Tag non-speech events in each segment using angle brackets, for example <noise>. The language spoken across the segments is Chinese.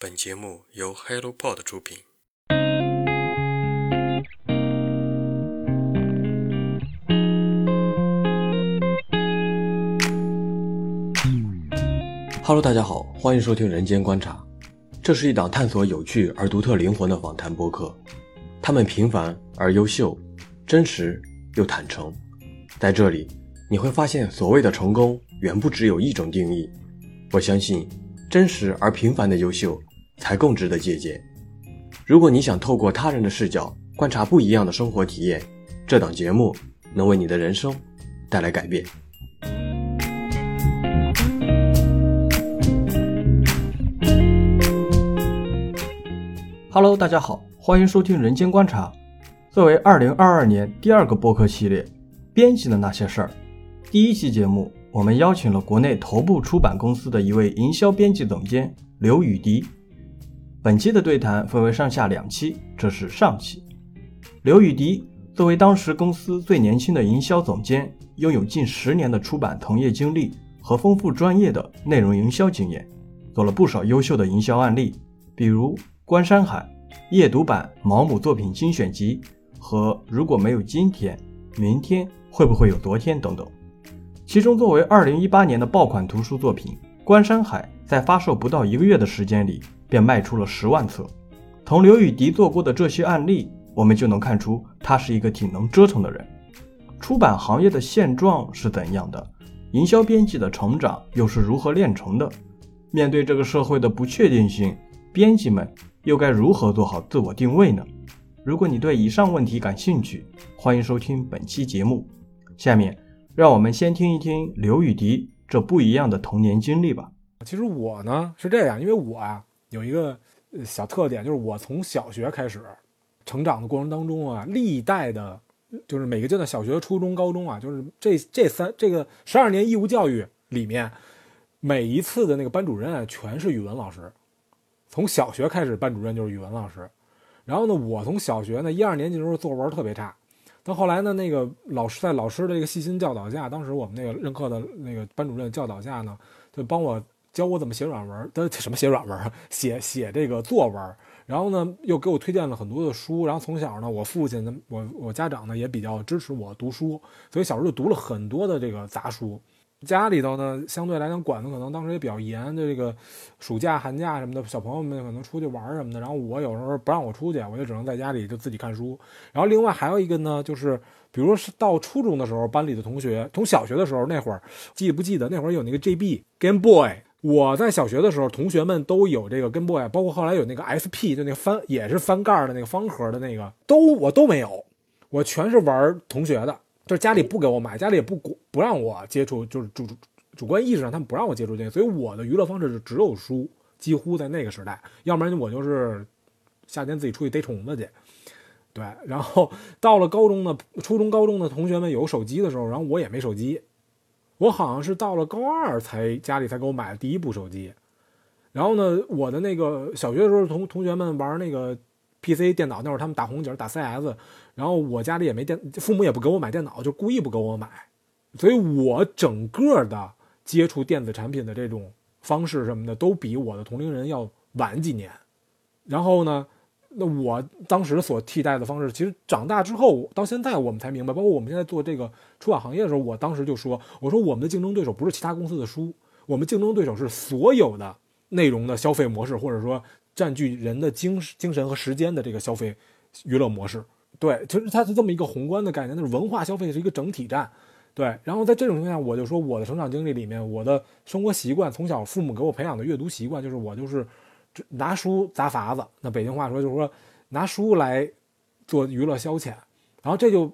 本节目由 HelloPod 出品。Hello，大家好，欢迎收听《人间观察》，这是一档探索有趣而独特灵魂的访谈播客。他们平凡而优秀，真实又坦诚。在这里，你会发现，所谓的成功远不只有一种定义。我相信，真实而平凡的优秀才更值得借鉴。如果你想透过他人的视角观察不一样的生活体验，这档节目能为你的人生带来改变。Hello，大家好，欢迎收听《人间观察》。作为2022年第二个播客系列，《编辑的那些事儿》，第一期节目，我们邀请了国内头部出版公司的一位营销编辑总监刘雨迪。本期的对谈分为上下两期，这是上期。刘雨迪作为当时公司最年轻的营销总监，拥有近十年的出版从业经历和丰富专业的内容营销经验，做了不少优秀的营销案例，比如。关山海夜读版毛姆作品精选集和如果没有今天，明天会不会有昨天等等。其中，作为二零一八年的爆款图书作品，《关山海》在发售不到一个月的时间里便卖出了十万册。从刘雨迪做过的这些案例，我们就能看出他是一个挺能折腾的人。出版行业的现状是怎样的？营销编辑的成长又是如何炼成的？面对这个社会的不确定性，编辑们。又该如何做好自我定位呢？如果你对以上问题感兴趣，欢迎收听本期节目。下面让我们先听一听刘雨迪这不一样的童年经历吧。其实我呢是这样，因为我啊有一个小特点，就是我从小学开始成长的过程当中啊，历代的，就是每个阶段，小学、初中、高中啊，就是这这三这个十二年义务教育里面，每一次的那个班主任啊，全是语文老师。从小学开始，班主任就是语文老师。然后呢，我从小学呢一二年级的时候作文特别差，到后来呢，那个老师在老师的这个细心教导下，当时我们那个任课的那个班主任教导下呢，就帮我教我怎么写软文，的 <laughs> 什么写软文啊，写写这个作文。然后呢，又给我推荐了很多的书。然后从小呢，我父亲呢，我我家长呢也比较支持我读书，所以小时候就读了很多的这个杂书。家里头呢，相对来讲管的可能当时也比较严，就这个暑假、寒假什么的，小朋友们可能出去玩什么的。然后我有时候不让我出去，我就只能在家里就自己看书。然后另外还有一个呢，就是比如是到初中的时候，班里的同学从小学的时候那会儿，记不记得那会儿有那个 GB Game Boy？我在小学的时候，同学们都有这个 Game Boy，包括后来有那个 SP，就那个翻也是翻盖的那个方盒的那个，都我都没有，我全是玩同学的。就是家里不给我买，家里也不不让我接触，就是主主观意识上他们不让我接触这个，所以我的娱乐方式是只有书，几乎在那个时代，要不然我就是夏天自己出去逮虫子去，对。然后到了高中呢，初中、高中的同学们有手机的时候，然后我也没手机，我好像是到了高二才家里才给我买了第一部手机。然后呢，我的那个小学的时候同同学们玩那个。P.C. 电脑那会儿他们打红警打 C.S.，然后我家里也没电，父母也不给我买电脑，就故意不给我买，所以我整个的接触电子产品的这种方式什么的，都比我的同龄人要晚几年。然后呢，那我当时所替代的方式，其实长大之后到现在我们才明白，包括我们现在做这个出版行业的时候，我当时就说，我说我们的竞争对手不是其他公司的书，我们竞争对手是所有的内容的消费模式，或者说。占据人的精精神和时间的这个消费娱乐模式，对，其实它是这么一个宏观的概念，就是文化消费是一个整体战，对。然后在这种情况下，我就说我的成长经历里面，我的生活习惯，从小父母给我培养的阅读习惯，就是我就是拿书砸法子，那北京话说就是说拿书来做娱乐消遣，然后这就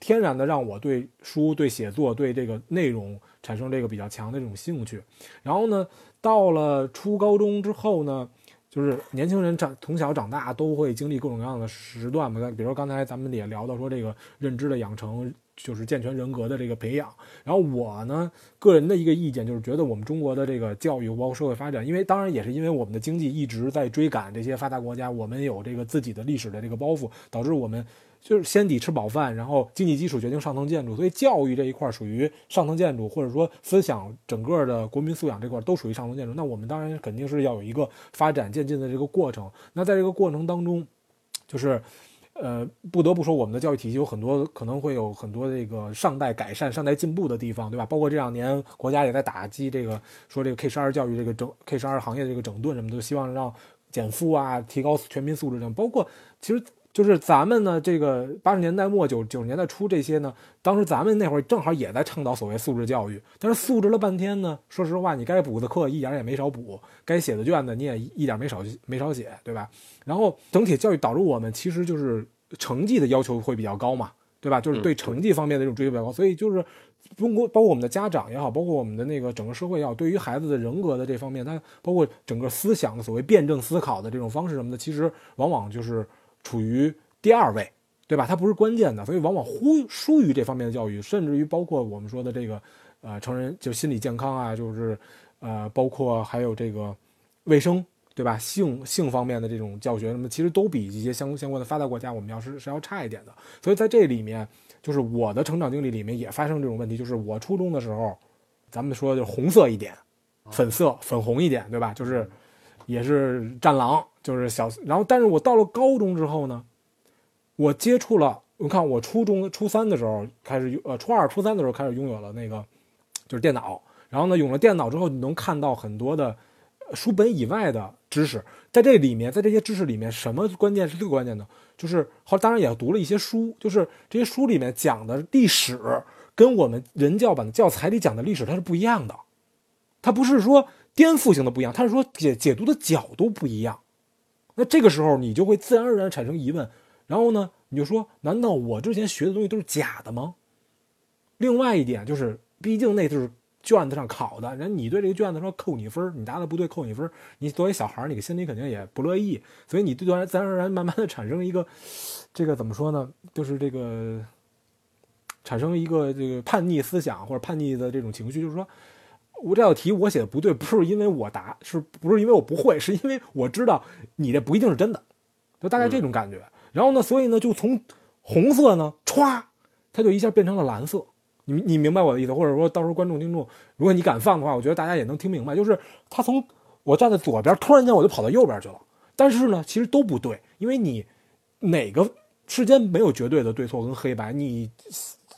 天然的让我对书、对写作、对这个内容产生这个比较强的这种兴趣。然后呢，到了初高中之后呢。就是年轻人长从小长大都会经历各种各样的时段嘛，比如说刚才咱们也聊到说这个认知的养成，就是健全人格的这个培养。然后我呢，个人的一个意见就是觉得我们中国的这个教育包括社会发展，因为当然也是因为我们的经济一直在追赶这些发达国家，我们有这个自己的历史的这个包袱，导致我们。就是先得吃饱饭，然后经济基础决定上层建筑，所以教育这一块属于上层建筑，或者说思想整个的国民素养这块都属于上层建筑。那我们当然肯定是要有一个发展渐进的这个过程。那在这个过程当中，就是，呃，不得不说我们的教育体系有很多可能会有很多这个尚待改善、尚待进步的地方，对吧？包括这两年国家也在打击这个说这个 K 十二教育这个整 K 十二行业的这个整顿什么都，希望让减负啊，提高全民素质等，包括其实。就是咱们呢，这个八十年代末九九十年代初这些呢，当时咱们那会儿正好也在倡导所谓素质教育，但是素质了半天呢，说实话，你该补的课一点也没少补，该写的卷子你也一点没少没少写，对吧？然后整体教育导致我们其实就是成绩的要求会比较高嘛，对吧？就是对成绩方面的这种追求比较高，所以就是中国包括我们的家长也好，包括我们的那个整个社会也好，对于孩子的人格的这方面，他包括整个思想的所谓辩证思考的这种方式什么的，其实往往就是。处于第二位，对吧？它不是关键的，所以往往忽疏于这方面的教育，甚至于包括我们说的这个，呃，成人就心理健康啊，就是，呃，包括还有这个卫生，对吧？性性方面的这种教学，什么其实都比一些相相关的发达国家，我们要是是要差一点的。所以在这里面，就是我的成长经历里面也发生这种问题，就是我初中的时候，咱们说就红色一点，粉色粉红一点，对吧？就是也是战狼。就是小，然后，但是我到了高中之后呢，我接触了，我看我初中初三的时候开始，呃，初二、初三的时候开始拥有了那个，就是电脑。然后呢，有了电脑之后，你能看到很多的书本以外的知识，在这里面，在这些知识里面，什么关键是最关键的？就是后当然也读了一些书，就是这些书里面讲的历史，跟我们人教版的教材里讲的历史它是不一样的，它不是说颠覆性的不一样，它是说解解读的角度不一样。那这个时候你就会自然而然产生疑问，然后呢，你就说：难道我之前学的东西都是假的吗？另外一点就是，毕竟那就是卷子上考的，人你对这个卷子说扣你分，你答的不对扣你分，你作为小孩你心里肯定也不乐意，所以你自然自然而然慢慢的产生一个，这个怎么说呢？就是这个产生一个这个叛逆思想或者叛逆的这种情绪，就是说。我这道题我写的不对，不是因为我答，是不是因为我不会？是因为我知道你这不一定是真的，就大概这种感觉。然后呢，所以呢，就从红色呢，歘，它就一下变成了蓝色。你你明白我的意思？或者说到时候观众听众，如果你敢放的话，我觉得大家也能听明白。就是他从我站在左边，突然间我就跑到右边去了。但是呢，其实都不对，因为你哪个世间没有绝对的对错跟黑白，你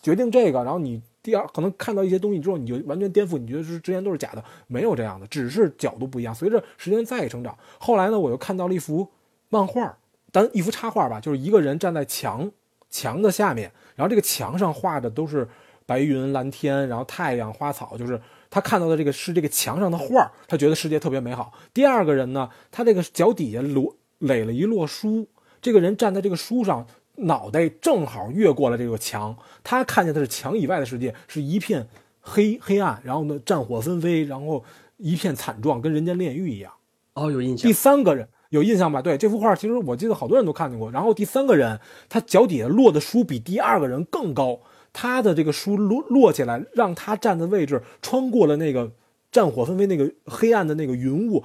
决定这个，然后你。第二，可能看到一些东西之后，你就完全颠覆，你觉得是之前都是假的，没有这样的，只是角度不一样。随着时间再成长，后来呢，我又看到了一幅漫画，但一幅插画吧，就是一个人站在墙墙的下面，然后这个墙上画的都是白云、蓝天，然后太阳、花草，就是他看到的这个是这个墙上的画，他觉得世界特别美好。第二个人呢，他这个脚底下摞垒了一摞书，这个人站在这个书上。脑袋正好越过了这个墙，他看见的是墙以外的世界，是一片黑黑暗，然后呢，战火纷飞，然后一片惨状，跟人间炼狱一样。哦，有印象。第三个人有印象吧？对，这幅画其实我记得好多人都看见过。然后第三个人，他脚底下落的书比第二个人更高，他的这个书落落起来，让他站的位置穿过了那个战火纷飞、那个黑暗的那个云雾，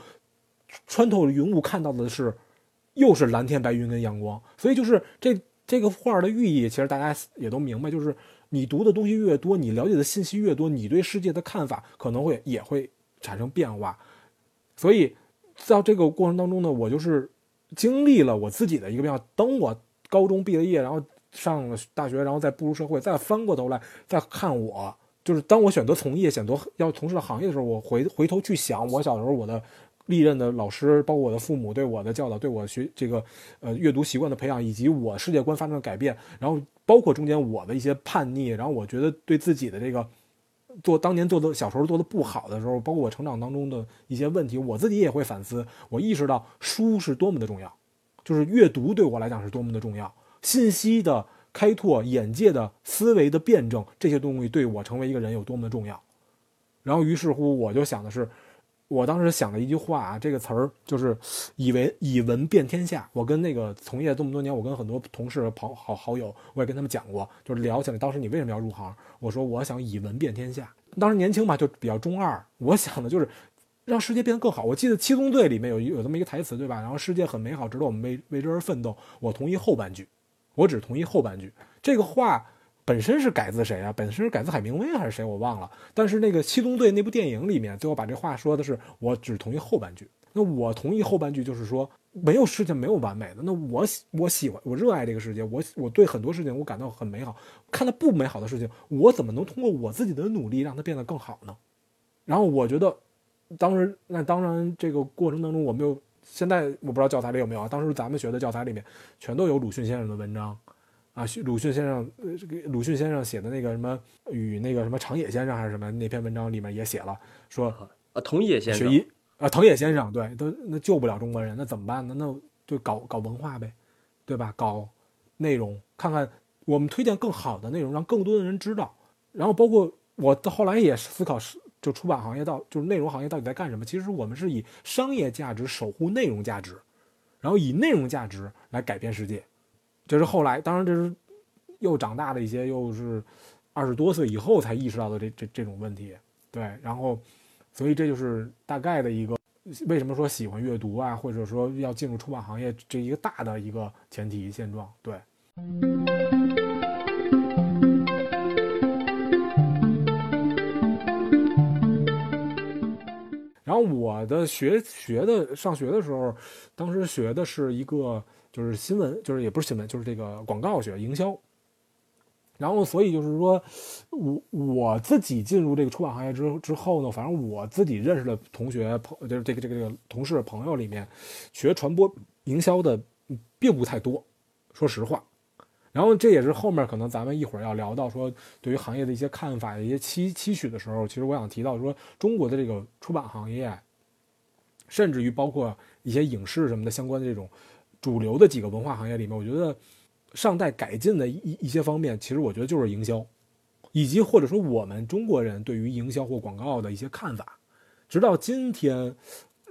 穿透了云雾，看到的是又是蓝天白云跟阳光。所以就是这。这个画的寓意，其实大家也都明白，就是你读的东西越多，你了解的信息越多，你对世界的看法可能会也会产生变化。所以，在这个过程当中呢，我就是经历了我自己的一个变化。等我高中毕了业，然后上了大学，然后再步入社会，再翻过头来再看我，就是当我选择从业、选择要从事的行业的时候，我回回头去想我小时候我的。历任的老师，包括我的父母对我的教导，对我学这个呃阅读习惯的培养，以及我世界观发生的改变，然后包括中间我的一些叛逆，然后我觉得对自己的这个做当年做的小时候做的不好的时候，包括我成长当中的一些问题，我自己也会反思。我意识到书是多么的重要，就是阅读对我来讲是多么的重要，信息的开拓、眼界的思维的辩证，这些东西对我成为一个人有多么的重要。然后于是乎，我就想的是。我当时想了一句话啊，这个词儿就是“以为以文遍天下”。我跟那个从业这么多年，我跟很多同事、朋好好友，我也跟他们讲过，就是聊起来，当时你为什么要入行？我说我想以文遍天下。当时年轻嘛，就比较中二，我想的就是让世界变得更好。我记得《七宗罪》里面有有这么一个台词，对吧？然后世界很美好，值得我们为为之而奋斗。我同意后半句，我只同意后半句。这个话。本身是改自谁啊？本身是改自海明威还是谁？我忘了。但是那个《七宗罪》那部电影里面，最后把这话说的是：我只同意后半句。那我同意后半句，就是说没有事情没有完美的。那我我喜欢我热爱这个世界，我我对很多事情我感到很美好。看到不美好的事情，我怎么能通过我自己的努力让它变得更好呢？然后我觉得，当时那当然这个过程当中，我没有现在我不知道教材里有没有啊。当时咱们学的教材里面全都有鲁迅先生的文章。啊，鲁迅先生，呃，这个鲁迅先生写的那个什么与那个什么长野先生还是什么那篇文章里面也写了，说啊，藤野先生，啊，藤野先生，对，都那救不了中国人，那怎么办呢？那就搞搞文化呗，对吧？搞内容，看看我们推荐更好的内容，让更多的人知道。然后包括我到后来也思考，是就出版行业到就是内容行业到底在干什么？其实我们是以商业价值守护内容价值，然后以内容价值来改变世界。这是后来，当然这是又长大了一些，又是二十多岁以后才意识到的这这这种问题，对，然后，所以这就是大概的一个为什么说喜欢阅读啊，或者说要进入出版行业这一个大的一个前提现状，对。后我的学学的上学的时候，当时学的是一个。就是新闻，就是也不是新闻，就是这个广告学、营销。然后，所以就是说，我我自己进入这个出版行业之之后呢，反正我自己认识的同学朋，就是这个这个这个同事朋友里面，学传播营销的并不太多，说实话。然后这也是后面可能咱们一会儿要聊到说对于行业的一些看法、一些期期许的时候，其实我想提到说中国的这个出版行业，甚至于包括一些影视什么的相关的这种。主流的几个文化行业里面，我觉得尚待改进的一一些方面，其实我觉得就是营销，以及或者说我们中国人对于营销或广告的一些看法。直到今天，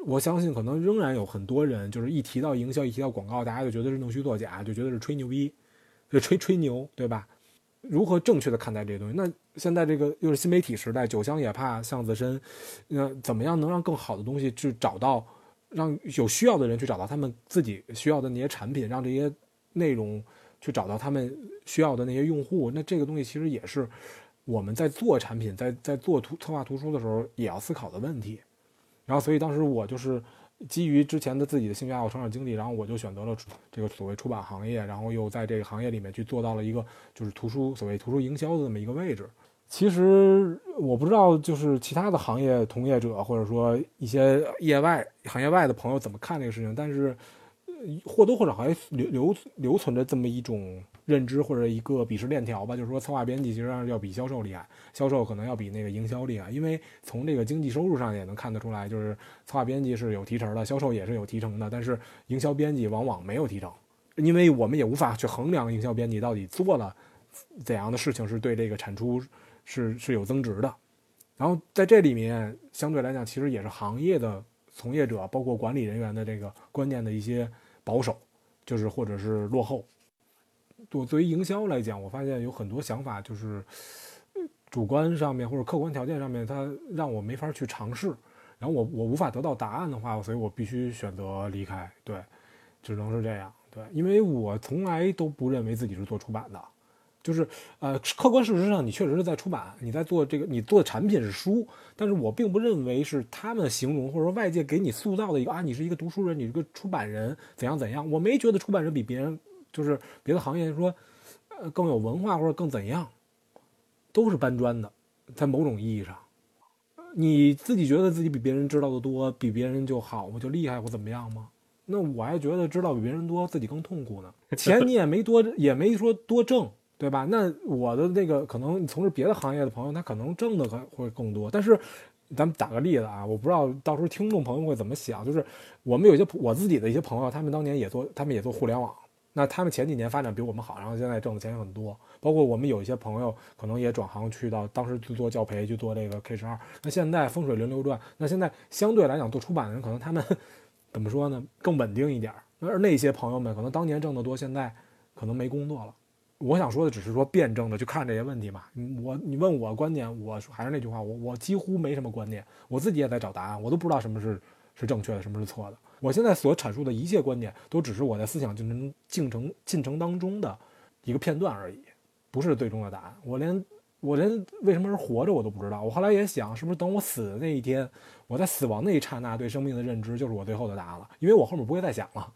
我相信可能仍然有很多人，就是一提到营销，一提到广告，大家就觉得是弄虚作假，就觉得是吹牛逼，就吹吹牛，对吧？如何正确的看待这些东西？那现在这个又是新媒体时代，酒香也怕巷子深，那怎么样能让更好的东西去找到？让有需要的人去找到他们自己需要的那些产品，让这些内容去找到他们需要的那些用户。那这个东西其实也是我们在做产品、在在做图策划图书的时候也要思考的问题。然后，所以当时我就是基于之前的自己的兴趣爱好、成长经历，然后我就选择了这个所谓出版行业，然后又在这个行业里面去做到了一个就是图书所谓图书营销的这么一个位置。其实我不知道，就是其他的行业从业者，或者说一些业外行业外的朋友怎么看这个事情。但是或多或少还留留留存着这么一种认知或者一个鄙视链条吧，就是说策划编辑其实上要比销售厉害，销售可能要比那个营销厉害。因为从这个经济收入上也能看得出来，就是策划编辑是有提成的，销售也是有提成的，但是营销编辑往往没有提成，因为我们也无法去衡量营销编辑到底做了怎样的事情是对这个产出。是是有增值的，然后在这里面相对来讲，其实也是行业的从业者，包括管理人员的这个观念的一些保守，就是或者是落后。我作为营销来讲，我发现有很多想法，就是主观上面或者客观条件上面，它让我没法去尝试，然后我我无法得到答案的话，所以我必须选择离开。对，只能是这样。对，因为我从来都不认为自己是做出版的。就是，呃，客观事实上，你确实是在出版，你在做这个，你做的产品是书，但是我并不认为是他们形容或者说外界给你塑造的一个啊，你是一个读书人，你是个出版人，怎样怎样，我没觉得出版人比别人，就是别的行业说，呃，更有文化或者更怎样，都是搬砖的，在某种意义上，你自己觉得自己比别人知道的多，比别人就好吗？就厉害或怎么样吗？那我还觉得知道比别人多，自己更痛苦呢。<laughs> 钱你也没多，也没说多挣。对吧？那我的那个可能从事别的行业的朋友，他可能挣的会会更多。但是，咱们打个例子啊，我不知道到时候听众朋友会怎么想。就是我们有些我自己的一些朋友，他们当年也做，他们也做互联网，那他们前几年发展比我们好，然后现在挣的钱也很多。包括我们有一些朋友可能也转行去到当时去做教培，去做这个 K 十二。那现在风水轮流转，那现在相对来讲做出版的人，可能他们 <laughs> 怎么说呢？更稳定一点。而那些朋友们可能当年挣得多，现在可能没工作了。我想说的只是说辩证的去看这些问题嘛。我你问我观点，我还是那句话，我我几乎没什么观点，我自己也在找答案，我都不知道什么是是正确的，什么是错的。我现在所阐述的一切观点，都只是我在思想进程进程进程当中的一个片段而已，不是最终的答案。我连我连为什么是活着我都不知道。我后来也想，是不是等我死的那一天，我在死亡那一刹那对生命的认知，就是我最后的答案了？因为我后面不会再想了。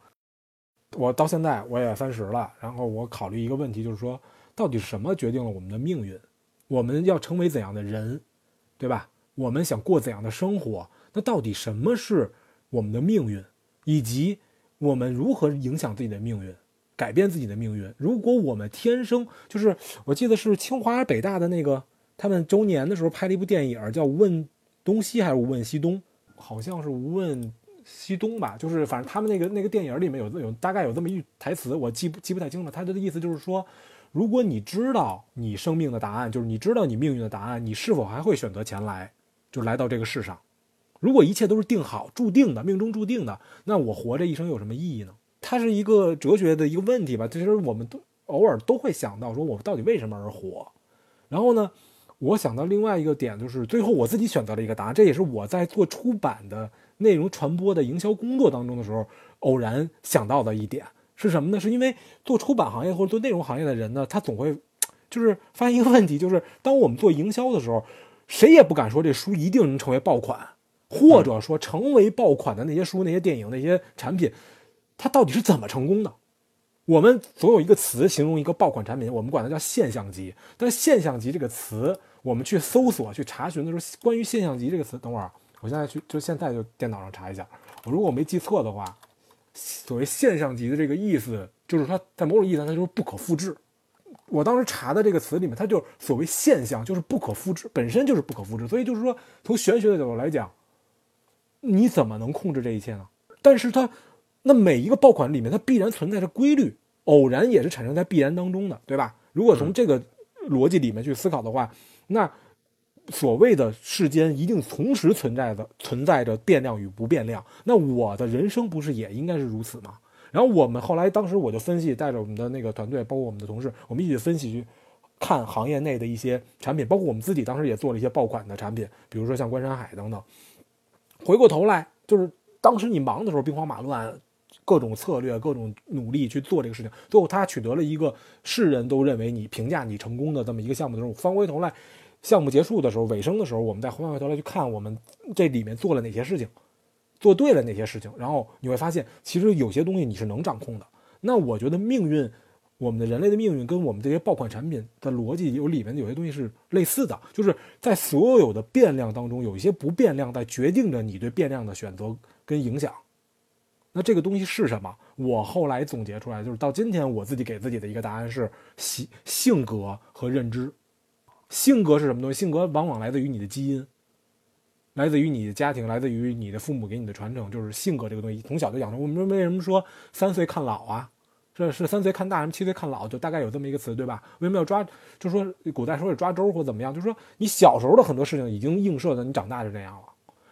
我到现在我也三十了，然后我考虑一个问题，就是说，到底什么决定了我们的命运？我们要成为怎样的人，对吧？我们想过怎样的生活？那到底什么是我们的命运？以及我们如何影响自己的命运，改变自己的命运？如果我们天生就是，我记得是清华北大的那个，他们周年的时候拍了一部电影，叫《无问东西》还是《无问西东》？好像是《无问西东》吧。就是反正他们那个那个电影里面有有大概有这么一台词，我记不记不太清了。他的意思就是说，如果你知道你生命的答案，就是你知道你命运的答案，你是否还会选择前来，就来到这个世上？如果一切都是定好、注定的、命中注定的，那我活这一生有什么意义呢？它是一个哲学的一个问题吧。其实我们都偶尔都会想到，说我到底为什么而活？然后呢，我想到另外一个点，就是最后我自己选择了一个答案。这也是我在做出版的内容传播的营销工作当中的时候偶然想到的一点是什么呢？是因为做出版行业或者做内容行业的人呢，他总会就是发现一个问题，就是当我们做营销的时候，谁也不敢说这书一定能成为爆款。或者说，成为爆款的那些书、那些电影、那些产品，它到底是怎么成功的？我们总有一个词形容一个爆款产品，我们管它叫现象级。但现象级这个词，我们去搜索、去查询的时候，关于现象级这个词，等会儿，我现在去，就现在就电脑上查一下。我如果我没记错的话，所谓现象级的这个意思，就是它在某种意义上它就是不可复制。我当时查的这个词里面，它就所谓现象就是不可复制，本身就是不可复制。所以就是说，从玄学的角度来讲。你怎么能控制这一切呢？但是它，那每一个爆款里面，它必然存在着规律，偶然也是产生在必然当中的，对吧？如果从这个逻辑里面去思考的话，那所谓的世间一定同时存在的存在着变量与不变量。那我的人生不是也应该是如此吗？然后我们后来当时我就分析，带着我们的那个团队，包括我们的同事，我们一起分析去看行业内的一些产品，包括我们自己当时也做了一些爆款的产品，比如说像关山海等等。回过头来，就是当时你忙的时候，兵荒马乱，各种策略，各种努力去做这个事情，最后他取得了一个世人都认为你评价你成功的这么一个项目的时候，翻回头来，项目结束的时候，尾声的时候，我们再翻回头来去看我们这里面做了哪些事情，做对了哪些事情，然后你会发现，其实有些东西你是能掌控的。那我觉得命运。我们的人类的命运跟我们这些爆款产品的逻辑有里面有些东西是类似的，就是在所有的变量当中，有一些不变量在决定着你对变量的选择跟影响。那这个东西是什么？我后来总结出来，就是到今天我自己给自己的一个答案是性性格和认知。性格是什么东西？性格往往来自于你的基因，来自于你的家庭，来自于你的父母给你的传承，就是性格这个东西从小就养成。我们为什么说三岁看老啊？这是三岁看大，什么七岁看老，就大概有这么一个词，对吧？为什么要抓？就是说古代说是抓周或怎么样？就是说你小时候的很多事情已经映射的你长大就这样了。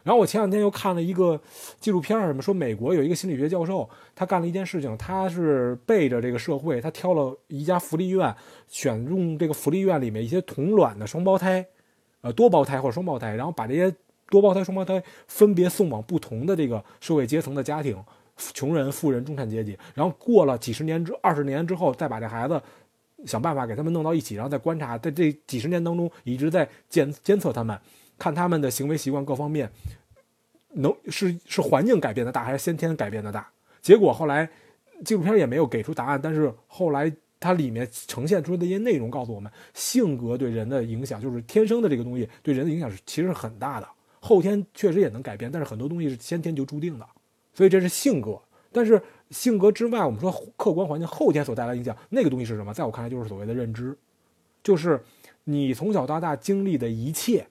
然后我前两天又看了一个纪录片，什么说美国有一个心理学教授，他干了一件事情，他是背着这个社会，他挑了一家福利院，选用这个福利院里面一些同卵的双胞胎，呃多胞胎或者双胞胎，然后把这些多胞胎双胞胎分别送往不同的这个社会阶层的家庭。穷人、富人、中产阶级，然后过了几十年之二十年之后，再把这孩子想办法给他们弄到一起，然后再观察，在这几十年当中一直在监监测他们，看他们的行为习惯各方面，能是 <laughs> 是环境改变的大，还是先天改变的大？结果后来纪录片也没有给出答案，但是后来它里面呈现出的一些内容告诉我们，性格对人的影响，就是天生的这个东西对人的影响是其实是很大的，后天确实也能改变，但是很多东西是先天就注定的。所以这是性格，但是性格之外，我们说客观环境后天所带来影响，那个东西是什么？在我看来，就是所谓的认知，就是你从小到大经历的一切、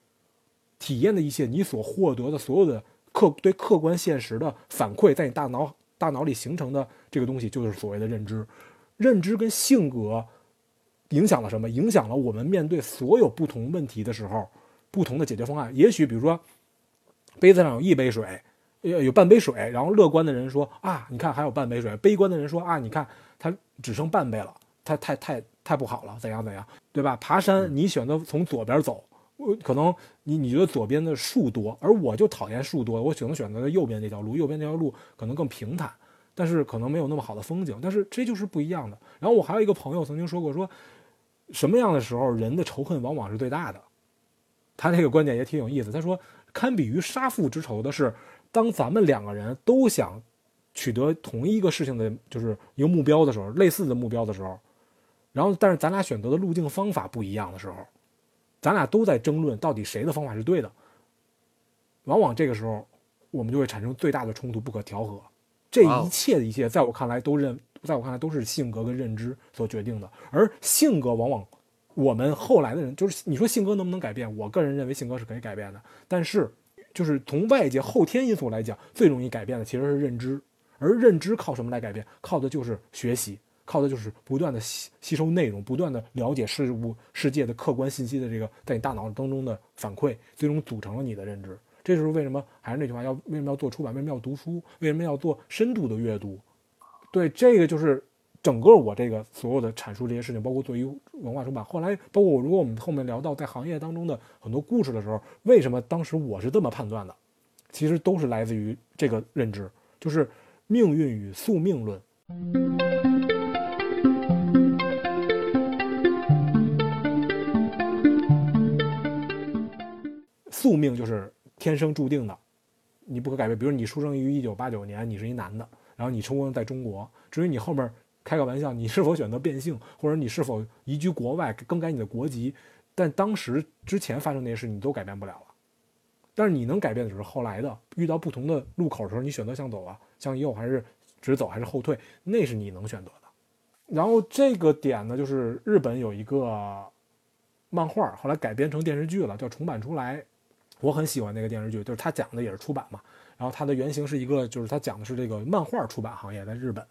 体验的一切，你所获得的所有的客对客观现实的反馈，在你大脑大脑里形成的这个东西，就是所谓的认知。认知跟性格影响了什么？影响了我们面对所有不同问题的时候，不同的解决方案。也许比如说，杯子上有一杯水，有有半杯水，然后乐观的人说啊，你看还有半杯水；悲观的人说啊，你看它只剩半杯了，太太太太不好了，怎样怎样，对吧？爬山你选择从左边走，我可能你你觉得左边的树多，而我就讨厌树多，我只能选择右边这条路，右边这条路可能更平坦。但是可能没有那么好的风景，但是这就是不一样的。然后我还有一个朋友曾经说过，说什么样的时候人的仇恨往往是最大的。他这个观点也挺有意思。他说，堪比于杀父之仇的是，当咱们两个人都想取得同一个事情的，就是一个目标的时候，类似的目标的时候，然后但是咱俩选择的路径方法不一样的时候，咱俩都在争论到底谁的方法是对的。往往这个时候，我们就会产生最大的冲突，不可调和。这一切的一切，在我看来都认，在我看来都是性格跟认知所决定的。而性格往往，我们后来的人就是你说性格能不能改变？我个人认为性格是可以改变的。但是，就是从外界后天因素来讲，最容易改变的其实是认知。而认知靠什么来改变？靠的就是学习，靠的就是不断的吸吸收内容，不断的了解事物世界的客观信息的这个在你大脑当中的反馈，最终组成了你的认知。这就是为什么，还是那句话，要为什么要做出版？为什么要读书？为什么要做深度的阅读？对，这个就是整个我这个所有的阐述这些事情，包括做一文化出版。后来，包括我如果我们后面聊到在行业当中的很多故事的时候，为什么当时我是这么判断的？其实都是来自于这个认知，就是命运与宿命论。宿命就是。天生注定的，你不可改变。比如你出生于一九八九年，你是一男的，然后你出生在中国。至于你后面开个玩笑，你是否选择变性，<laughs> 或者你是否移居国外更改你的国籍，但当时之前发生那些事，你都改变不了了。但是你能改变的只是后来的，遇到不同的路口的时候，你选择向走啊，向右还是直走还是后退，那是你能选择的。然后这个点呢，就是日本有一个漫画，后来改编成电视剧了，叫重版出来。我很喜欢那个电视剧，就是他讲的也是出版嘛，然后它的原型是一个，就是他讲的是这个漫画出版行业在日本，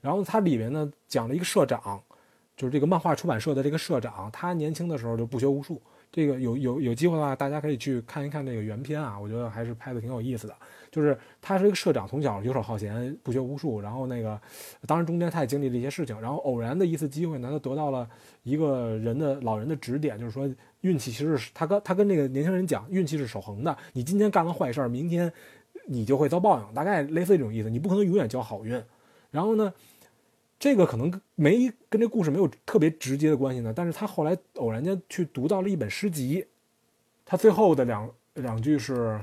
然后它里面呢讲了一个社长，就是这个漫画出版社的这个社长，他年轻的时候就不学无术。这个有有有机会的话，大家可以去看一看这个原片啊，我觉得还是拍的挺有意思的。就是他是一个社长，从小游手好闲，不学无术，然后那个，当然中间他也经历了一些事情，然后偶然的一次机会呢，他得到了一个人的老人的指点，就是说运气其实是他跟他跟那个年轻人讲，运气是守恒的，你今天干了坏事儿，明天你就会遭报应，大概类似这种意思，你不可能永远交好运。然后呢？这个可能没跟这故事没有特别直接的关系呢，但是他后来偶然间去读到了一本诗集，他最后的两两句是：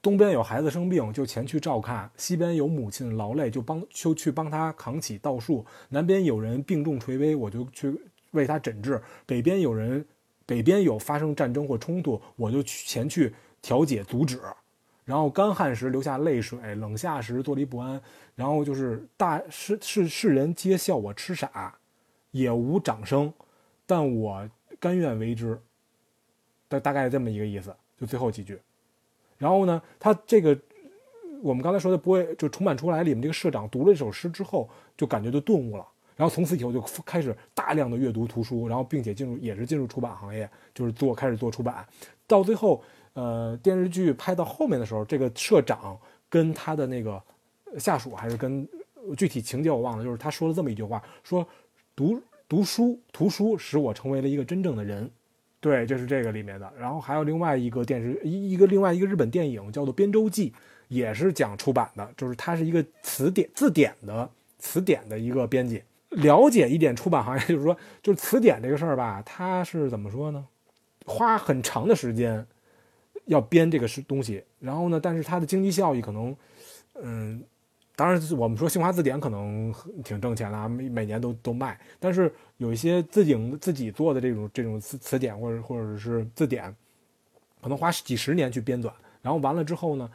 东边有孩子生病，就前去照看；西边有母亲劳累，就帮就去帮他扛起稻树；南边有人病重垂危，我就去为他诊治；北边有人，北边有发生战争或冲突，我就去前去调解阻止。然后干旱时流下泪水，冷夏时坐立不安。然后就是大世世世人皆笑我痴傻，也无掌声，但我甘愿为之。大大概这么一个意思，就最后几句。然后呢，他这个我们刚才说的不会就重版出来，里面这个社长读了这首诗之后，就感觉就顿悟了。然后从此以后就开始大量的阅读图书，然后并且进入也是进入出版行业，就是做开始做出版，到最后。呃，电视剧拍到后面的时候，这个社长跟他的那个下属，还是跟具体情节我忘了，就是他说了这么一句话：说读读书，图书使我成为了一个真正的人。对，就是这个里面的。然后还有另外一个电视一一个另外一个日本电影叫做《编舟记》，也是讲出版的，就是它是一个词典字典的词典的一个编辑。了解一点出版行业，就是说，就是词典这个事儿吧，它是怎么说呢？花很长的时间。要编这个是东西，然后呢，但是它的经济效益可能，嗯，当然我们说新华字典可能挺挣钱的，每每年都都卖。但是有一些自己自己做的这种这种词词典或者或者是字典，可能花几十年去编纂，然后完了之后呢，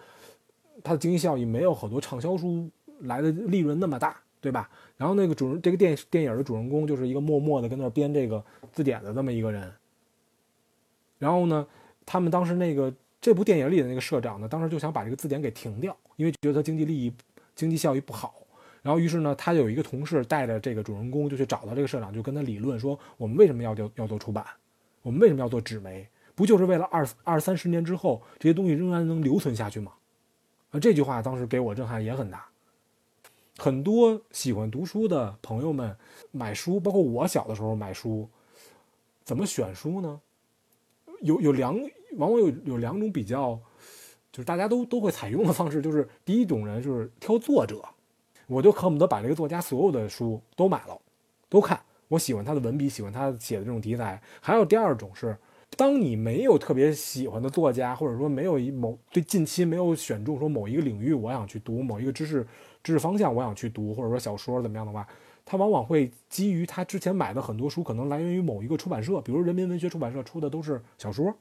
它的经济效益没有很多畅销书来的利润那么大，对吧？然后那个主人这个电电影的主人公就是一个默默的跟那编这个字典的这么一个人，然后呢，他们当时那个。这部电影里的那个社长呢，当时就想把这个字典给停掉，因为觉得他经济利益、经济效益不好。然后于是呢，他有一个同事带着这个主人公就去找到这个社长，就跟他理论说，我们为什么要要要做出版？我们为什么要做纸媒？不就是为了二二三十年之后这些东西仍然能留存下去吗？啊，这句话当时给我震撼也很大。很多喜欢读书的朋友们买书，包括我小的时候买书，怎么选书呢？有有两，往往有有两种比较，就是大家都都会采用的方式，就是第一种人就是挑作者，我就恨不得把这个作家所有的书都买了，都看，我喜欢他的文笔，喜欢他写的这种题材。还有第二种是。当你没有特别喜欢的作家，或者说没有一某对近期没有选中说某一个领域我想去读某一个知识知识方向我想去读，或者说小说怎么样的话，他往往会基于他之前买的很多书，可能来源于某一个出版社，比如人民文学出版社出的都是小说，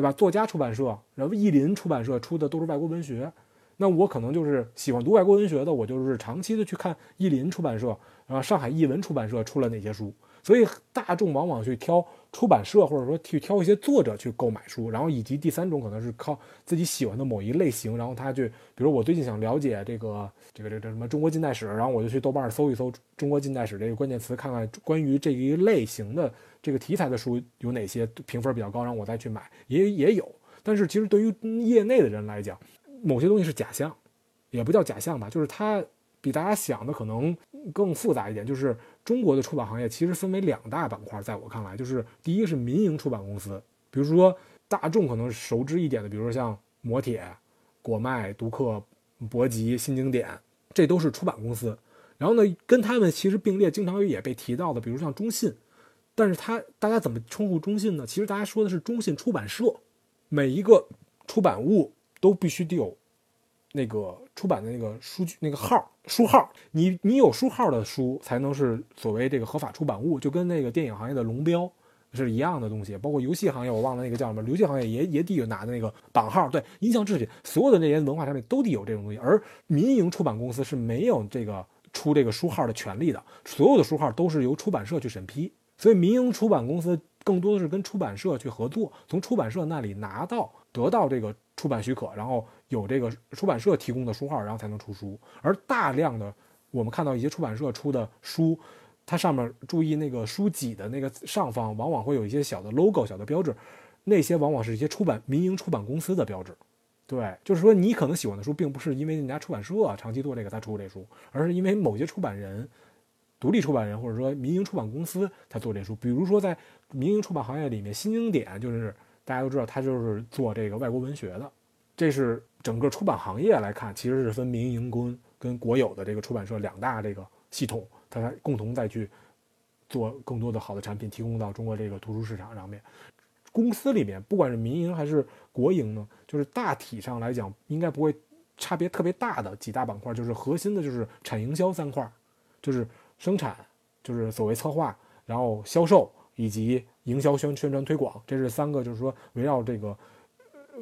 对吧？作家出版社，然后译林出版社出的都是外国文学，那我可能就是喜欢读外国文学的，我就是长期的去看译林出版社，然后上海译文出版社出了哪些书。所以大众往往去挑出版社，或者说去挑一些作者去购买书，然后以及第三种可能是靠自己喜欢的某一类型，然后他去，比如我最近想了解这个这个这个什么中国近代史，然后我就去豆瓣搜一搜中国近代史这个关键词，看看关于这一类型的这个题材的书有哪些评分比较高，然后我再去买，也也有。但是其实对于业内的人来讲，某些东西是假象，也不叫假象吧，就是它比大家想的可能更复杂一点，就是。中国的出版行业其实分为两大板块，在我看来，就是第一个是民营出版公司，比如说大众可能熟知一点的，比如说像磨铁、果麦、读客、博集、新经典，这都是出版公司。然后呢，跟他们其实并列，经常也被提到的，比如像中信，但是它大家怎么称呼中信呢？其实大家说的是中信出版社，每一个出版物都必须得有。那个出版的那个书那个号书号，你你有书号的书才能是所谓这个合法出版物，就跟那个电影行业的龙标是一样的东西。包括游戏行业，我忘了那个叫什么，游戏行业也也得有拿的那个版号。对，音像制品，所有的那些文化产品都得有这种东西。而民营出版公司是没有这个出这个书号的权利的，所有的书号都是由出版社去审批。所以民营出版公司更多的是跟出版社去合作，从出版社那里拿到得到这个。出版许可，然后有这个出版社提供的书号，然后才能出书。而大量的我们看到一些出版社出的书，它上面注意那个书脊的那个上方，往往会有一些小的 logo、小的标志，那些往往是一些出版民营出版公司的标志。对，就是说你可能喜欢的书，并不是因为人家出版社长期做这个才出这书，而是因为某些出版人、独立出版人或者说民营出版公司才做这书。比如说在民营出版行业里面，新经典就是。大家都知道，他就是做这个外国文学的。这是整个出版行业来看，其实是分民营跟跟国有的这个出版社两大这个系统，它共同再去做更多的好的产品，提供到中国这个图书市场上面。公司里面，不管是民营还是国营呢，就是大体上来讲，应该不会差别特别大的几大板块，就是核心的就是产营销三块，就是生产，就是所谓策划，然后销售以及。营销宣宣传推广，这是三个，就是说围绕这个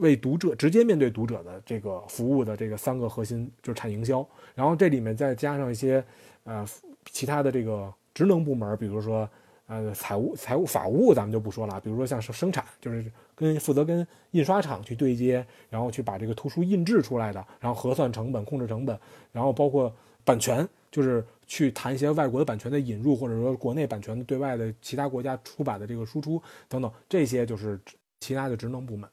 为读者直接面对读者的这个服务的这个三个核心，就是产营销。然后这里面再加上一些呃其他的这个职能部门，比如说呃财务、财务、法务，咱们就不说了。比如说像生生产，就是跟负责跟印刷厂去对接，然后去把这个图书印制出来的，然后核算成本、控制成本，然后包括版权，就是。去谈一些外国的版权的引入，或者说国内版权对外的其他国家出版的这个输出等等，这些就是其他的职能部门。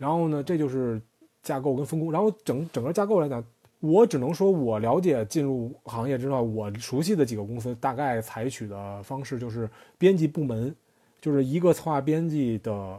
然后呢，这就是架构跟分工。然后整整个架构来讲，我只能说我了解进入行业之后，我熟悉的几个公司大概采取的方式就是编辑部门，就是一个策划编辑的。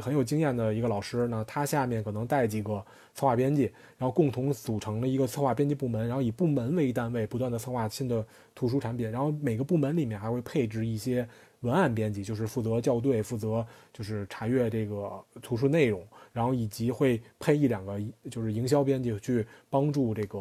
很有经验的一个老师呢，他下面可能带几个策划编辑，然后共同组成了一个策划编辑部门，然后以部门为单位，不断的策划新的图书产品。然后每个部门里面还会配置一些文案编辑，就是负责校对，负责就是查阅这个图书内容，然后以及会配一两个就是营销编辑去帮助这个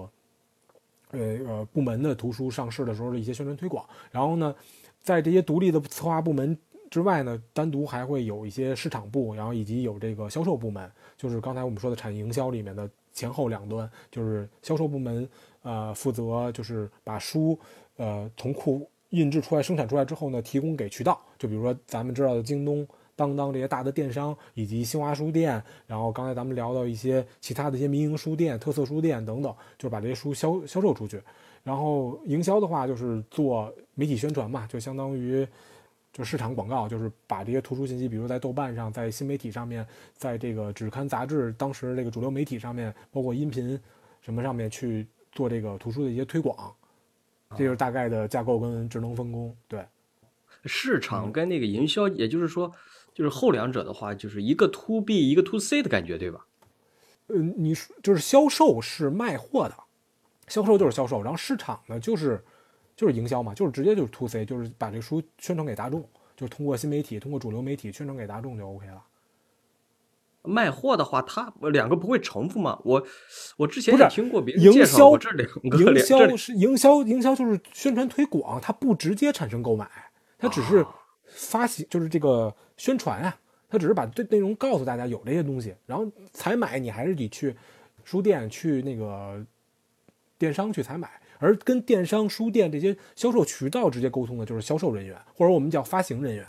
呃呃部门的图书上市的时候的一些宣传推广。然后呢，在这些独立的策划部门。之外呢，单独还会有一些市场部，然后以及有这个销售部门，就是刚才我们说的产业营销里面的前后两端，就是销售部门，呃，负责就是把书，呃，从库印制出来、生产出来之后呢，提供给渠道，就比如说咱们知道的京东、当当这些大的电商，以及新华书店，然后刚才咱们聊到一些其他的一些民营书店、特色书店等等，就是把这些书销销售出去。然后营销的话，就是做媒体宣传嘛，就相当于就市场广告，就是把这些图书信息，比如在豆瓣上，在新媒体上面，在这个纸刊杂志，当时这个主流媒体上面，包括音频什么上面去做这个图书的一些推广。这就是大概的架构跟职能分工。对，市场跟那个营销，也就是说，就是后两者的话，就是一个 to B，一个 to C 的感觉，对吧？嗯，你就是销售是卖货的，销售就是销售，然后市场呢就是就是营销嘛，就是直接就是 to C，就是把这书宣传给大众，就是通过新媒体，通过主流媒体宣传给大众就 OK 了。卖货的话，它两个不会重复吗？我我之前是也听过别人介绍过这两个，营销是营销，营销就是宣传推广，它不直接产生购买，它只是发行，就是这个宣传啊，他只是把这内容告诉大家有这些东西，然后采买你还是得去书店去那个电商去采买，而跟电商、书店这些销售渠道直接沟通的就是销售人员，或者我们叫发行人员。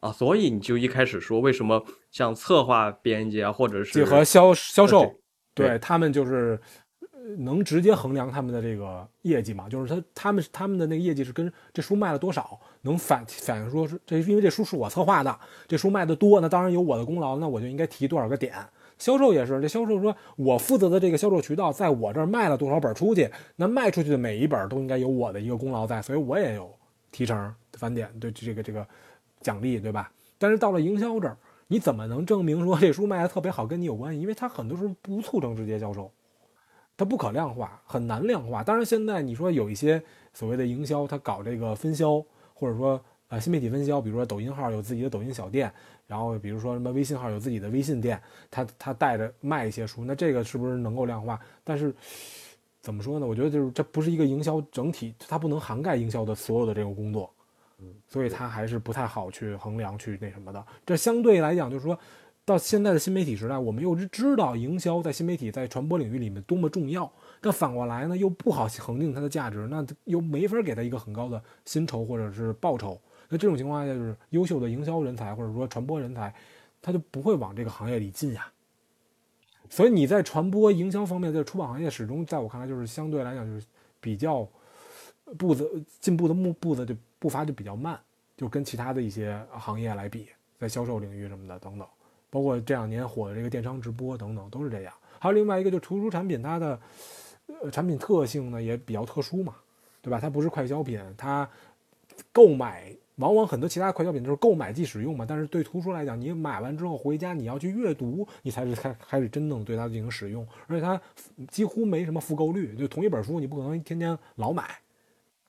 啊，所以你就一开始说为什么像策划编辑啊，或者是结合销销售，对对他们就是呃能直接衡量他们的这个业绩嘛，就是他他们他们的那个业绩是跟这书卖了多少能反反映说是这因为这书是我策划的，这书卖的多，那当然有我的功劳，那我就应该提多少个点。销售也是，这销售说我负责的这个销售渠道在我这儿卖了多少本出去，那卖出去的每一本都应该有我的一个功劳在，所以我也有提成返点对这个这个奖励，对吧？但是到了营销这儿，你怎么能证明说这书卖的特别好跟你有关系？因为它很多时候不促成直接销售，它不可量化，很难量化。当然，现在你说有一些所谓的营销，它搞这个分销，或者说呃新媒体分销，比如说抖音号有自己的抖音小店，然后比如说什么微信号有自己的微信店，它它带着卖一些书，那这个是不是能够量化？但是怎么说呢？我觉得就是这不是一个营销整体，它不能涵盖营销的所有的这个工作。所以它还是不太好去衡量、去那什么的。这相对来讲，就是说到现在的新媒体时代，我们又知道营销在新媒体在传播领域里面多么重要，但反过来呢，又不好恒定它的价值，那又没法给它一个很高的薪酬或者是报酬。那这种情况下，就是优秀的营销人才或者说传播人才，他就不会往这个行业里进呀。所以你在传播营销方面，在出版行业始终在我看来就是相对来讲就是比较步子进步的步步子就步伐就比较慢，就跟其他的一些行业来比，在销售领域什么的等等，包括这两年火的这个电商直播等等都是这样。还有另外一个就是图书产品，它的呃产品特性呢也比较特殊嘛，对吧？它不是快消品，它购买往往很多其他快消品都是购买即使用嘛，但是对图书来讲，你买完之后回家你要去阅读，你才是开开始真正对它进行使用，而且它几乎没什么复购率，就同一本书你不可能天天老买。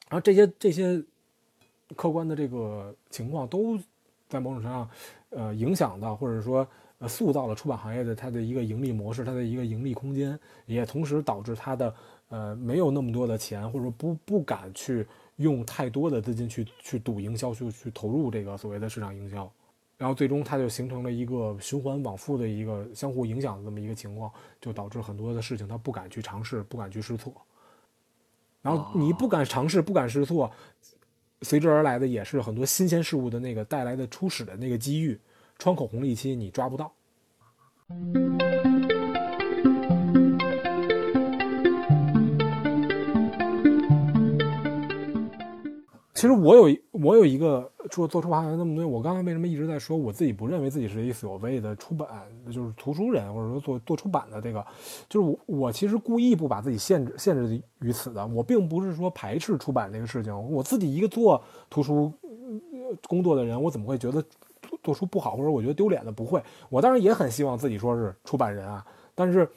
然后这些这些客观的这个情况都在某种程度上，呃，影响到或者说呃塑造了出版行业的它的一个盈利模式，它的一个盈利空间，也同时导致它的呃没有那么多的钱，或者说不不敢去用太多的资金去去赌营销，去去投入这个所谓的市场营销，然后最终它就形成了一个循环往复的一个相互影响的这么一个情况，就导致很多的事情他不敢去尝试，不敢去试错。然后你不敢尝试，不敢试错，随之而来的也是很多新鲜事物的那个带来的初始的那个机遇，窗口红利期你抓不到。其实我有我有一个做做出版行那么多年，我刚才为什么一直在说我自己不认为自己是一所谓的出版就是图书人，或者说做做出版的这个，就是我我其实故意不把自己限制限制于此的，我并不是说排斥出版这个事情，我自己一个做图书工作的人，我怎么会觉得做做书不好，或者我觉得丢脸的？不会，我当然也很希望自己说是出版人啊，但是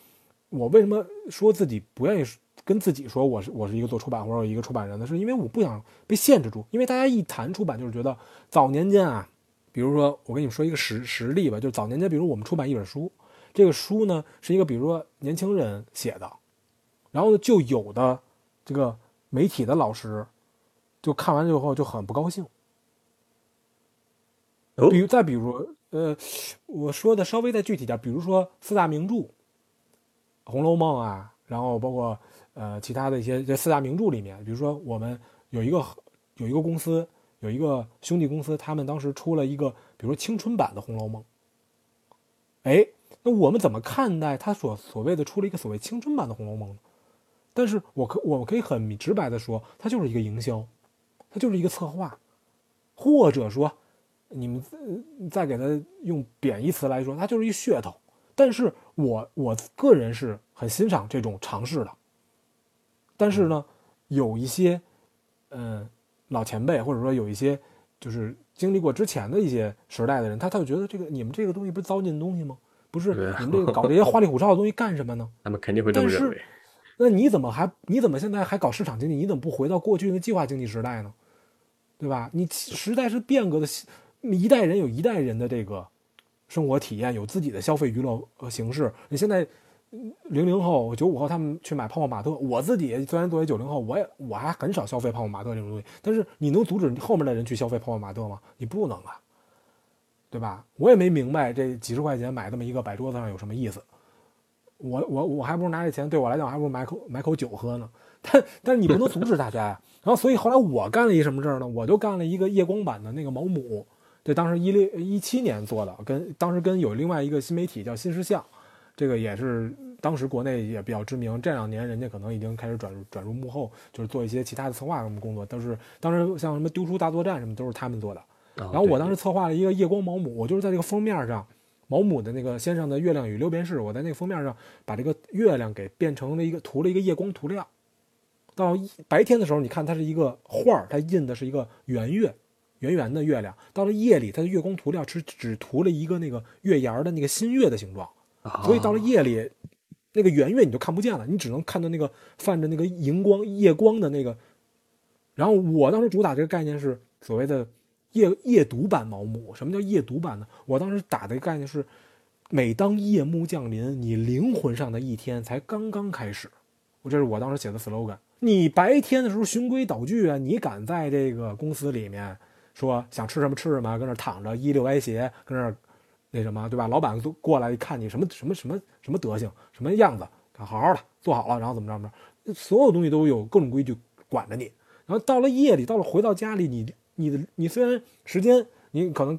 我为什么说自己不愿意？跟自己说我是我是一个做出版或者一个出版人的，是因为我不想被限制住。因为大家一谈出版，就是觉得早年间啊，比如说我跟你们说一个实实例吧，就是早年间，比如我们出版一本书，这个书呢是一个比如说年轻人写的，然后呢就有的这个媒体的老师就看完之后就很不高兴。比如再比如呃，我说的稍微再具体点，比如说四大名著，《红楼梦》啊，然后包括。呃，其他的一些这四大名著里面，比如说我们有一个有一个公司有一个兄弟公司，他们当时出了一个，比如说青春版的《红楼梦》。哎，那我们怎么看待他所所谓的出了一个所谓青春版的《红楼梦》呢？但是我可我们可以很直白的说，它就是一个营销，它就是一个策划，或者说，你们再给它用贬义词来说，它就是一噱头。但是我我个人是很欣赏这种尝试的。但是呢，有一些，嗯，老前辈或者说有一些就是经历过之前的一些时代的人，他他就觉得这个你们这个东西不是糟践东西吗？不是你们这个 <laughs> 搞这些花里胡哨的东西干什么呢？他们肯定会这么认为。那你怎么还你怎么现在还搞市场经济？你怎么不回到过去那个计划经济时代呢？对吧？你时代是变革的，一代人有一代人的这个生活体验，有自己的消费娱乐形式。你现在。零零后、九五后他们去买泡泡玛特，我自己虽然作为九零后，我也我还很少消费泡泡玛特这种东西。但是你能阻止后面的人去消费泡泡玛特吗？你不能啊，对吧？我也没明白这几十块钱买这么一个摆桌子上有什么意思。我我我还不如拿这钱，对我来讲还不如买口买口酒喝呢。但但是你不能阻止大家呀。然后所以后来我干了一什么事儿呢？我就干了一个夜光版的那个毛姆，这当时一六一七年做的，跟当时跟有另外一个新媒体叫新视像。这个也是当时国内也比较知名，这两年人家可能已经开始转入转入幕后，就是做一些其他的策划什么工作，都是当时像什么丢书大作战什么都是他们做的。然后我当时策划了一个夜光毛姆，我就是在这个封面上，毛姆的那个先生的月亮与六便士，我在那个封面上把这个月亮给变成了一个涂了一个夜光涂料。到白天的时候，你看它是一个画它印的是一个圆月，圆圆的月亮。到了夜里，它的月光涂料只只涂了一个那个月牙的那个新月的形状。所以到了夜里，那个圆月你就看不见了，你只能看到那个泛着那个荧光夜光的那个。然后我当时主打这个概念是所谓的夜夜读版毛姆。什么叫夜读版呢？我当时打的概念是，每当夜幕降临，你灵魂上的一天才刚刚开始。我这是我当时写的 slogan。你白天的时候循规蹈矩啊，你敢在这个公司里面说想吃什么吃什么，跟那躺着一溜歪斜，跟那。那什么，对吧？老板都过来一看你什么什么什么什么德行，什么样子，好好的做好了，然后怎么着怎么着，所有东西都有各种规矩管着你。然后到了夜里，到了回到家里，你你的你虽然时间你可能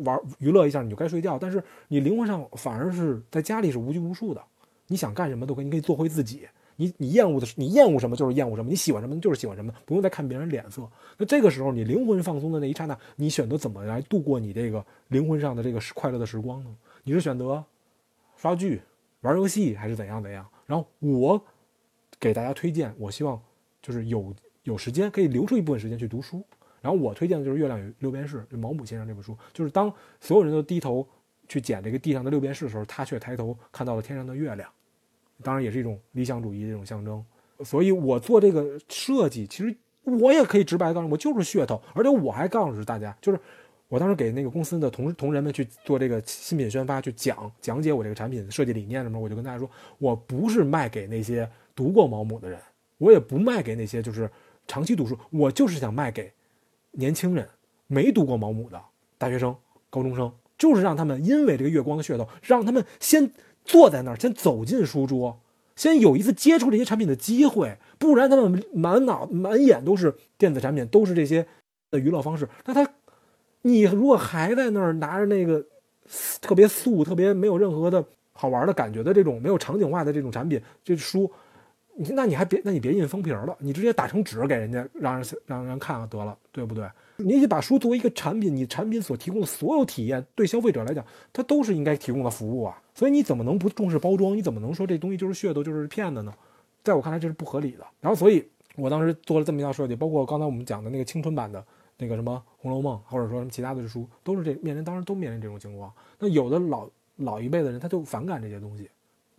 玩娱乐一下，你就该睡觉，但是你灵魂上反而是在家里是无拘无束的，你想干什么都可以，你可以做回自己。你你厌恶的是你厌恶什么就是厌恶什么，你喜欢什么就是喜欢什么，不用再看别人脸色。那这个时候你灵魂放松的那一刹那，你选择怎么来度过你这个灵魂上的这个快乐的时光呢？你是选择刷剧、玩游戏，还是怎样怎样？然后我给大家推荐，我希望就是有有时间可以留出一部分时间去读书。然后我推荐的就是《月亮与六便士》，就毛姆先生这本书。就是当所有人都低头去捡这个地上的六便士的时候，他却抬头看到了天上的月亮。当然也是一种理想主义的这种象征，所以我做这个设计，其实我也可以直白告诉我就是噱头，而且我还告诉大家，就是我当时给那个公司的同同仁们去做这个新品宣发，去讲讲解我这个产品设计理念什么，我就跟大家说，我不是卖给那些读过毛姆的人，我也不卖给那些就是长期读书，我就是想卖给年轻人，没读过毛姆的大学生、高中生，就是让他们因为这个月光的噱头，让他们先。坐在那儿，先走进书桌，先有一次接触这些产品的机会，不然他们满脑满眼都是电子产品，都是这些的娱乐方式。那他，你如果还在那儿拿着那个特别素、特别没有任何的好玩的感觉的这种没有场景化的这种产品，这书，你那你还别，那你别印封皮了，你直接打成纸给人家，让人让人看看得了，对不对？你得把书作为一个产品，你产品所提供的所有体验，对消费者来讲，它都是应该提供的服务啊。所以你怎么能不重视包装？你怎么能说这东西就是噱头，就是骗子呢？在我看来，这是不合理的。然后，所以我当时做了这么一套设计，包括刚才我们讲的那个青春版的那个什么《红楼梦》，或者说什么其他的书，都是这面临，当时都面临这种情况。那有的老老一辈的人，他就反感这些东西，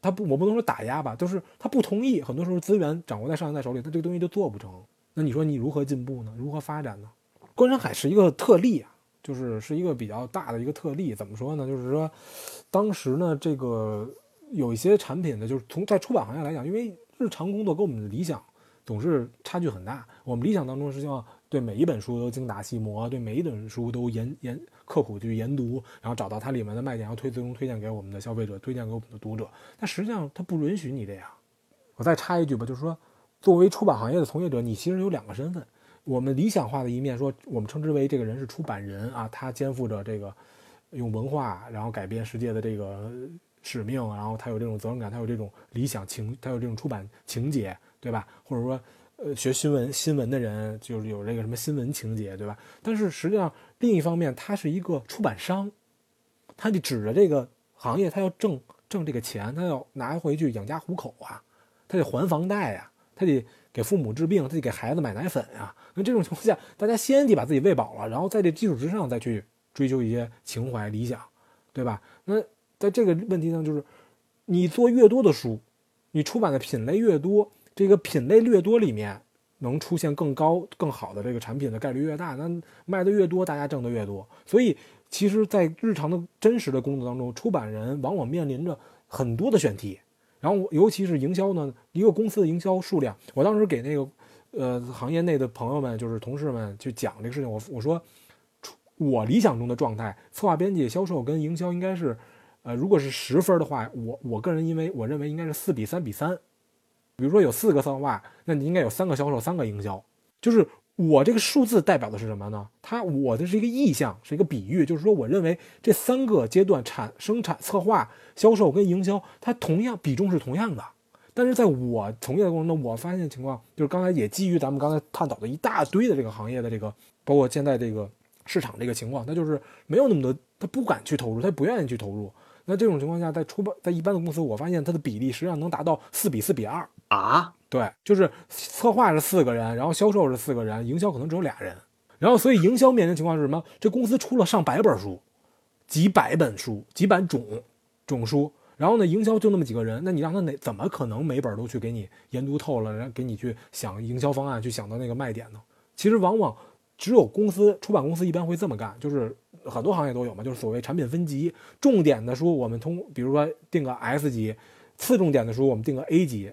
他不，我不能说打压吧，就是他不同意。很多时候资源掌握在上一代手里，他这个东西就做不成。那你说你如何进步呢？如何发展呢？关山海是一个特例啊，就是是一个比较大的一个特例。怎么说呢？就是说，当时呢，这个有一些产品呢，就是从在出版行业来讲，因为日常工作跟我们的理想总是差距很大。我们理想当中是希望对每一本书都精打细磨，对每一本书都研研刻苦去研读，然后找到它里面的卖点，然后推最终推荐给我们的消费者，推荐给我们的读者。但实际上，它不允许你这样。我再插一句吧，就是说，作为出版行业的从业者，你其实有两个身份。我们理想化的一面说，我们称之为这个人是出版人啊，他肩负着这个用文化然后改变世界的这个使命，然后他有这种责任感，他有这种理想情，他有这种出版情节，对吧？或者说，呃，学新闻新闻的人就是有这个什么新闻情节，对吧？但是实际上另一方面，他是一个出版商，他得指着这个行业，他要挣挣这个钱，他要拿回去养家糊口啊，他得还房贷呀，他得。给父母治病，自己给孩子买奶粉呀。那这种情况下，大家先得把自己喂饱了，然后在这基础之上再去追求一些情怀理想，对吧？那在这个问题上，就是你做越多的书，你出版的品类越多，这个品类越多里面能出现更高、更好的这个产品的概率越大，那卖的越多，大家挣的越多。所以，其实，在日常的真实的工作当中，出版人往往面临着很多的选题。然后，尤其是营销呢，一个公司的营销数量，我当时给那个，呃，行业内的朋友们，就是同事们去讲这个事情。我我说，我理想中的状态，策划、编辑、销售跟营销应该是，呃，如果是十分的话，我我个人因为我认为应该是四比三比三。比如说有四个策划，那你应该有三个销售，三个营销，就是。我这个数字代表的是什么呢？它我的是一个意向，是一个比喻，就是说，我认为这三个阶段产生产、策划、销售跟营销，它同样比重是同样的。但是在我从业的过程中，我发现情况就是刚才也基于咱们刚才探讨的一大堆的这个行业的这个，包括现在这个市场这个情况，它就是没有那么多，他不敢去投入，他不愿意去投入。那这种情况下，在出版在一般的公司，我发现它的比例实际上能达到四比四比二啊。对，就是策划是四个人，然后销售是四个人，营销可能只有俩人。然后，所以营销面临的情况是什么？这公司出了上百本书，几百本书，几百种种书。然后呢，营销就那么几个人，那你让他哪怎么可能每本都去给你研读透了，然后给你去想营销方案，去想到那个卖点呢？其实往往只有公司出版公司一般会这么干，就是很多行业都有嘛，就是所谓产品分级，重点的书我们通，比如说定个 S 级，次重点的书我们定个 A 级。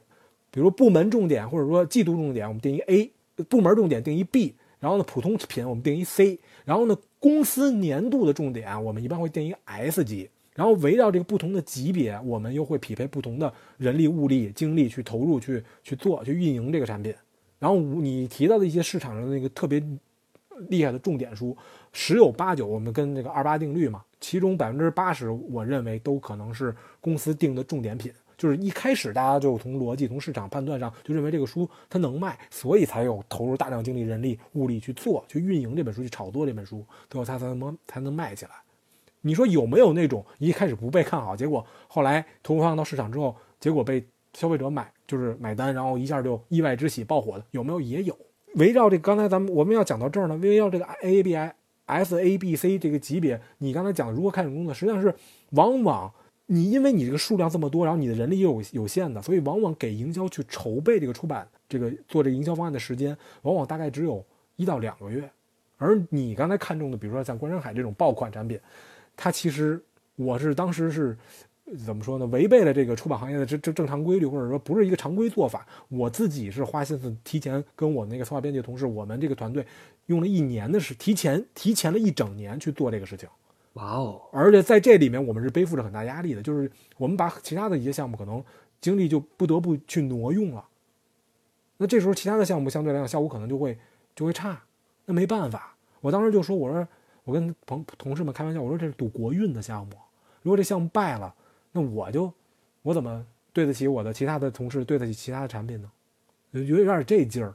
比如部门重点或者说季度重点，我们定一 A；部门重点定一 B。然后呢，普通品我们定一 C。然后呢，公司年度的重点我们一般会定一个 S 级。然后围绕这个不同的级别，我们又会匹配不同的人力、物力、精力去投入去去做去运营这个产品。然后你提到的一些市场上的那个特别厉害的重点书，十有八九我们跟那个二八定律嘛，其中百分之八十我认为都可能是公司定的重点品。就是一开始大家就从逻辑、从市场判断上就认为这个书它能卖，所以才有投入大量精力、人力、物力去做、去运营这本书、去炒作这本书，最后它才能才能卖起来。你说有没有那种一开始不被看好，结果后来投放到市场之后，结果被消费者买，就是买单，然后一下就意外之喜爆火的，有没有？也有。围绕这刚才咱们我们要讲到这儿呢，围绕这个 A B I S A B C 这个级别，你刚才讲的如何开展工作，实际上是往往。你因为你这个数量这么多，然后你的人力又有限的，所以往往给营销去筹备这个出版这个做这个营销方案的时间，往往大概只有一到两个月。而你刚才看中的，比如说像关山海这种爆款产品，它其实我是当时是怎么说呢？违背了这个出版行业的这这正常规律，或者说不是一个常规做法。我自己是花心思提前跟我那个策划编辑同事，我们这个团队用了一年的时，提前提前了一整年去做这个事情。哇哦！而且在这里面，我们是背负着很大压力的，就是我们把其他的一些项目可能精力就不得不去挪用了。那这时候其他的项目相对来讲效果可能就会就会差。那没办法，我当时就说：“我说我跟朋同事们开玩笑，我说这是赌国运的项目，如果这项目败了，那我就我怎么对得起我的其他的同事，对得起其他的产品呢？有有点这劲儿，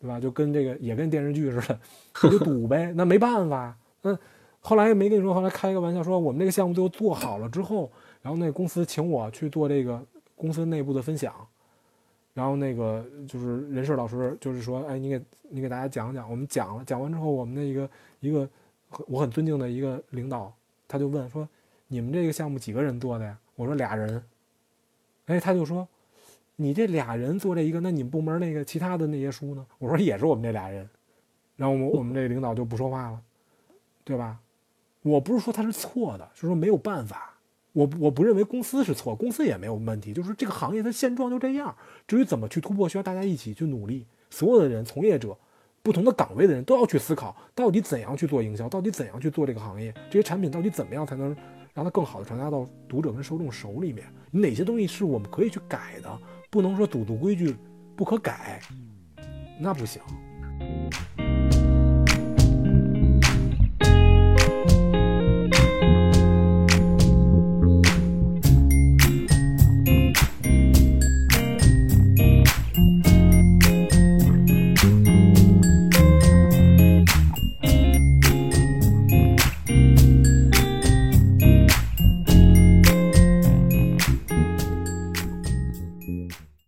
对吧？就跟这个也跟电视剧似的，<laughs> 就赌呗。那没办法，那。”后来没跟你说，后来开一个玩笑说，我们这个项目最后做好了之后，然后那公司请我去做这个公司内部的分享，然后那个就是人事老师就是说，哎，你给你给大家讲讲，我们讲了，讲完之后，我们的一个一个我很尊敬的一个领导，他就问说，你们这个项目几个人做的呀？我说俩人，哎，他就说，你这俩人做这一个，那你们部门那个其他的那些书呢？我说也是我们这俩人，然后我我们这领导就不说话了，对吧？我不是说它是错的，是说没有办法。我我不认为公司是错，公司也没有问题。就是这个行业它现状就这样。至于怎么去突破，需要大家一起去努力。所有的人，从业者，不同的岗位的人都要去思考，到底怎样去做营销，到底怎样去做这个行业，这些产品到底怎么样才能让它更好的传达到读者跟受众手里面？哪些东西是我们可以去改的？不能说赌赌规矩不可改，那不行。